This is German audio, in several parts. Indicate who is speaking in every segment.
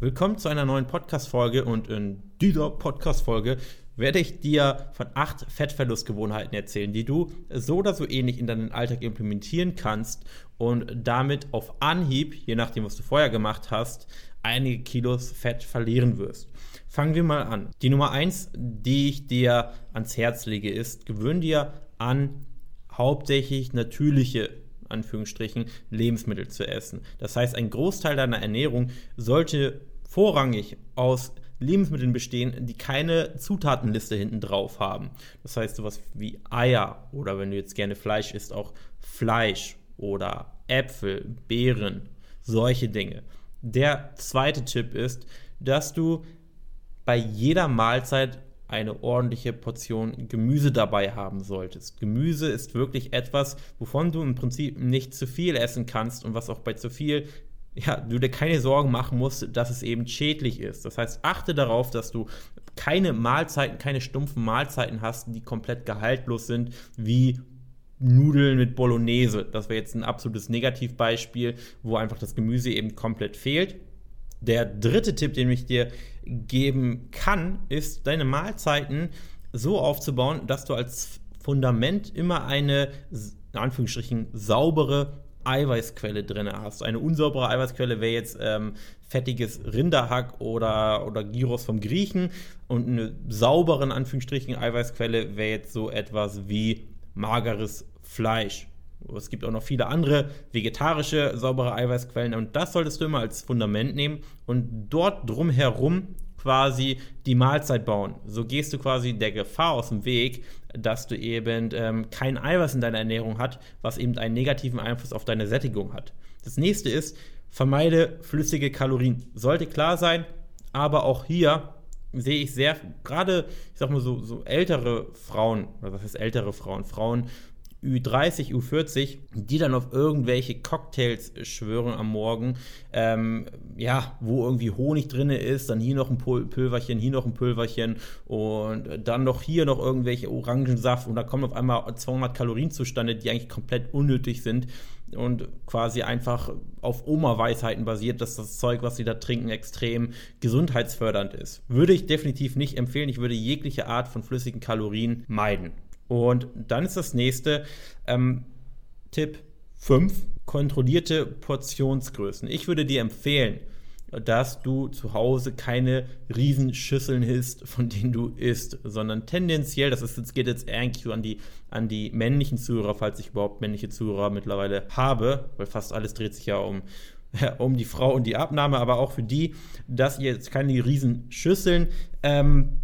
Speaker 1: willkommen zu einer neuen Podcast-Folge und in dieser Podcast-Folge werde ich dir von acht Fettverlustgewohnheiten erzählen, die du so oder so ähnlich in deinen Alltag implementieren kannst und damit auf Anhieb, je nachdem, was du vorher gemacht hast, einige Kilos Fett verlieren wirst. Fangen wir mal an. Die Nummer eins, die ich dir ans Herz lege, ist, gewöhn dir an hauptsächlich natürliche Anführungsstrichen Lebensmittel zu essen. Das heißt, ein Großteil deiner Ernährung sollte vorrangig aus Lebensmitteln bestehen, die keine Zutatenliste hinten drauf haben. Das heißt sowas wie Eier oder wenn du jetzt gerne Fleisch isst, auch Fleisch oder Äpfel, Beeren, solche Dinge. Der zweite Tipp ist, dass du bei jeder Mahlzeit eine ordentliche Portion Gemüse dabei haben solltest. Gemüse ist wirklich etwas, wovon du im Prinzip nicht zu viel essen kannst und was auch bei zu viel ja, du dir keine Sorgen machen musst, dass es eben schädlich ist. Das heißt, achte darauf, dass du keine Mahlzeiten, keine stumpfen Mahlzeiten hast, die komplett gehaltlos sind, wie Nudeln mit Bolognese. Das wäre jetzt ein absolutes Negativbeispiel, wo einfach das Gemüse eben komplett fehlt. Der dritte Tipp, den ich dir geben kann, ist, deine Mahlzeiten so aufzubauen, dass du als Fundament immer eine, in Anführungsstrichen, saubere Eiweißquelle drin hast. Eine unsaubere Eiweißquelle wäre jetzt ähm, fettiges Rinderhack oder, oder Gyros vom Griechen und eine saubere, in Anführungsstrichen, Eiweißquelle wäre jetzt so etwas wie mageres Fleisch. Es gibt auch noch viele andere vegetarische, saubere Eiweißquellen und das solltest du immer als Fundament nehmen und dort drumherum quasi die Mahlzeit bauen. So gehst du quasi der Gefahr aus dem Weg, dass du eben ähm, kein Eiweiß in deiner Ernährung hast, was eben einen negativen Einfluss auf deine Sättigung hat. Das nächste ist, vermeide flüssige Kalorien. Sollte klar sein, aber auch hier sehe ich sehr, gerade, ich sag mal so, so ältere Frauen, oder was heißt ältere Frauen, Frauen Ü30, Ü40, die dann auf irgendwelche Cocktails schwören am Morgen, ähm, ja, wo irgendwie Honig drin ist, dann hier noch ein Pulverchen, hier noch ein Pulverchen und dann noch hier noch irgendwelche Orangensaft und da kommen auf einmal 200 Kalorien zustande, die eigentlich komplett unnötig sind und quasi einfach auf Oma-Weisheiten basiert, dass das Zeug, was sie da trinken, extrem gesundheitsfördernd ist. Würde ich definitiv nicht empfehlen. Ich würde jegliche Art von flüssigen Kalorien meiden. Und dann ist das nächste ähm, Tipp 5, kontrollierte Portionsgrößen. Ich würde dir empfehlen, dass du zu Hause keine Riesenschüsseln isst, von denen du isst, sondern tendenziell, das ist, jetzt geht jetzt eigentlich so an die, an die männlichen Zuhörer, falls ich überhaupt männliche Zuhörer mittlerweile habe, weil fast alles dreht sich ja um, um die Frau und die Abnahme, aber auch für die, dass ihr jetzt keine Riesenschüsseln ähm,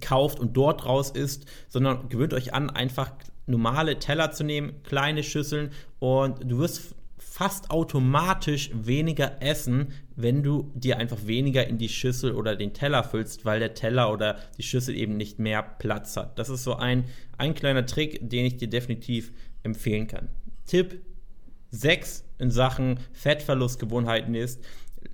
Speaker 1: kauft und dort raus isst, sondern gewöhnt euch an, einfach normale Teller zu nehmen, kleine Schüsseln und du wirst fast automatisch weniger essen, wenn du dir einfach weniger in die Schüssel oder den Teller füllst, weil der Teller oder die Schüssel eben nicht mehr Platz hat. Das ist so ein, ein kleiner Trick, den ich dir definitiv empfehlen kann. Tipp 6 in Sachen Fettverlustgewohnheiten ist,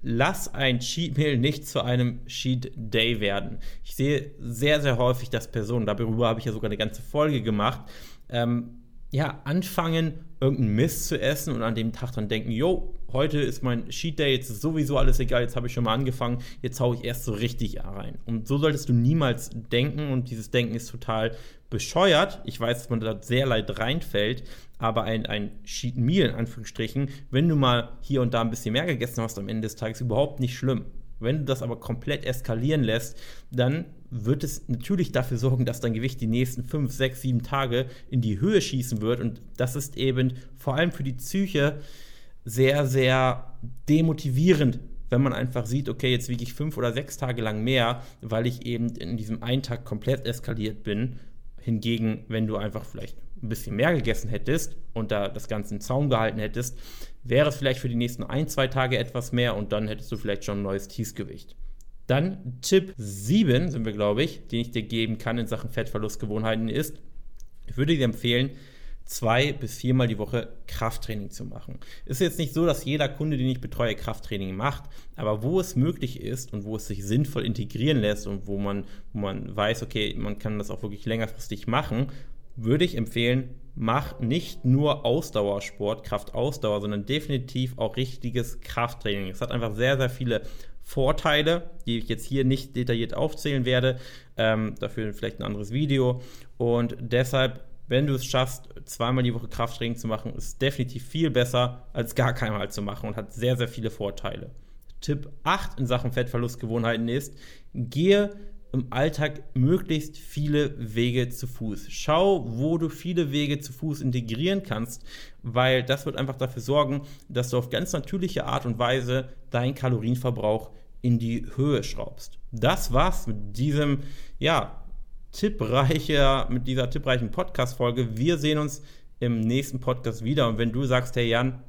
Speaker 1: lass ein Cheat Meal nicht zu einem Cheat Day werden. Ich sehe sehr, sehr häufig, dass Personen, darüber habe ich ja sogar eine ganze Folge gemacht, ähm, ja, anfangen, irgendeinen Mist zu essen und an dem Tag dann denken, yo, heute ist mein Cheat Day, jetzt ist sowieso alles egal, jetzt habe ich schon mal angefangen, jetzt haue ich erst so richtig rein. Und so solltest du niemals denken und dieses Denken ist total bescheuert. Ich weiß, dass man da sehr leid reinfällt, aber ein, ein Cheat Meal in Anführungsstrichen, wenn du mal hier und da ein bisschen mehr gegessen hast am Ende des Tages, überhaupt nicht schlimm. Wenn du das aber komplett eskalieren lässt, dann wird es natürlich dafür sorgen, dass dein Gewicht die nächsten 5, 6, 7 Tage in die Höhe schießen wird. Und das ist eben vor allem für die Psyche sehr, sehr demotivierend, wenn man einfach sieht, okay, jetzt wiege ich fünf oder sechs Tage lang mehr, weil ich eben in diesem einen Tag komplett eskaliert bin. Hingegen, wenn du einfach vielleicht ein bisschen mehr gegessen hättest und da das Ganze im Zaum gehalten hättest, wäre es vielleicht für die nächsten ein, zwei Tage etwas mehr und dann hättest du vielleicht schon ein neues Tiefgewicht. Dann Tipp 7 sind wir, glaube ich, den ich dir geben kann in Sachen Fettverlustgewohnheiten ist, ich würde dir empfehlen, zwei bis viermal die Woche Krafttraining zu machen. Ist jetzt nicht so, dass jeder Kunde, den ich betreue, Krafttraining macht, aber wo es möglich ist und wo es sich sinnvoll integrieren lässt und wo man, wo man weiß, okay, man kann das auch wirklich längerfristig machen, würde ich empfehlen, mach nicht nur Ausdauersport, Kraftausdauer, sondern definitiv auch richtiges Krafttraining. Es hat einfach sehr, sehr viele Vorteile, die ich jetzt hier nicht detailliert aufzählen werde. Ähm, dafür vielleicht ein anderes Video. Und deshalb, wenn du es schaffst, zweimal die Woche Krafttraining zu machen, ist definitiv viel besser, als gar keinmal zu machen und hat sehr, sehr viele Vorteile. Tipp 8 in Sachen Fettverlustgewohnheiten ist, gehe im Alltag möglichst viele Wege zu Fuß. Schau, wo du viele Wege zu Fuß integrieren kannst, weil das wird einfach dafür sorgen, dass du auf ganz natürliche Art und Weise deinen Kalorienverbrauch in die Höhe schraubst. Das war's mit diesem, ja, tippreicher, mit dieser tippreichen Podcast-Folge. Wir sehen uns im nächsten Podcast wieder. Und wenn du sagst, hey Jan,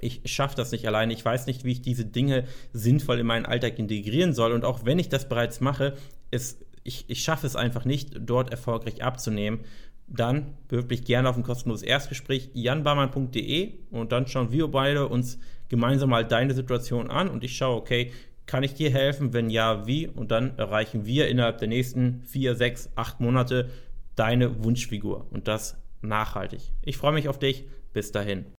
Speaker 1: ich schaffe das nicht alleine, ich weiß nicht, wie ich diese Dinge sinnvoll in meinen Alltag integrieren soll. Und auch wenn ich das bereits mache, ist, ich, ich schaffe es einfach nicht, dort erfolgreich abzunehmen. Dann bewirb dich gerne auf ein kostenloses Erstgespräch janbarmann.de und dann schauen wir beide uns gemeinsam mal deine Situation an und ich schaue, okay, kann ich dir helfen? Wenn ja, wie? Und dann erreichen wir innerhalb der nächsten vier, sechs, acht Monate deine Wunschfigur und das nachhaltig. Ich freue mich auf dich. Bis dahin.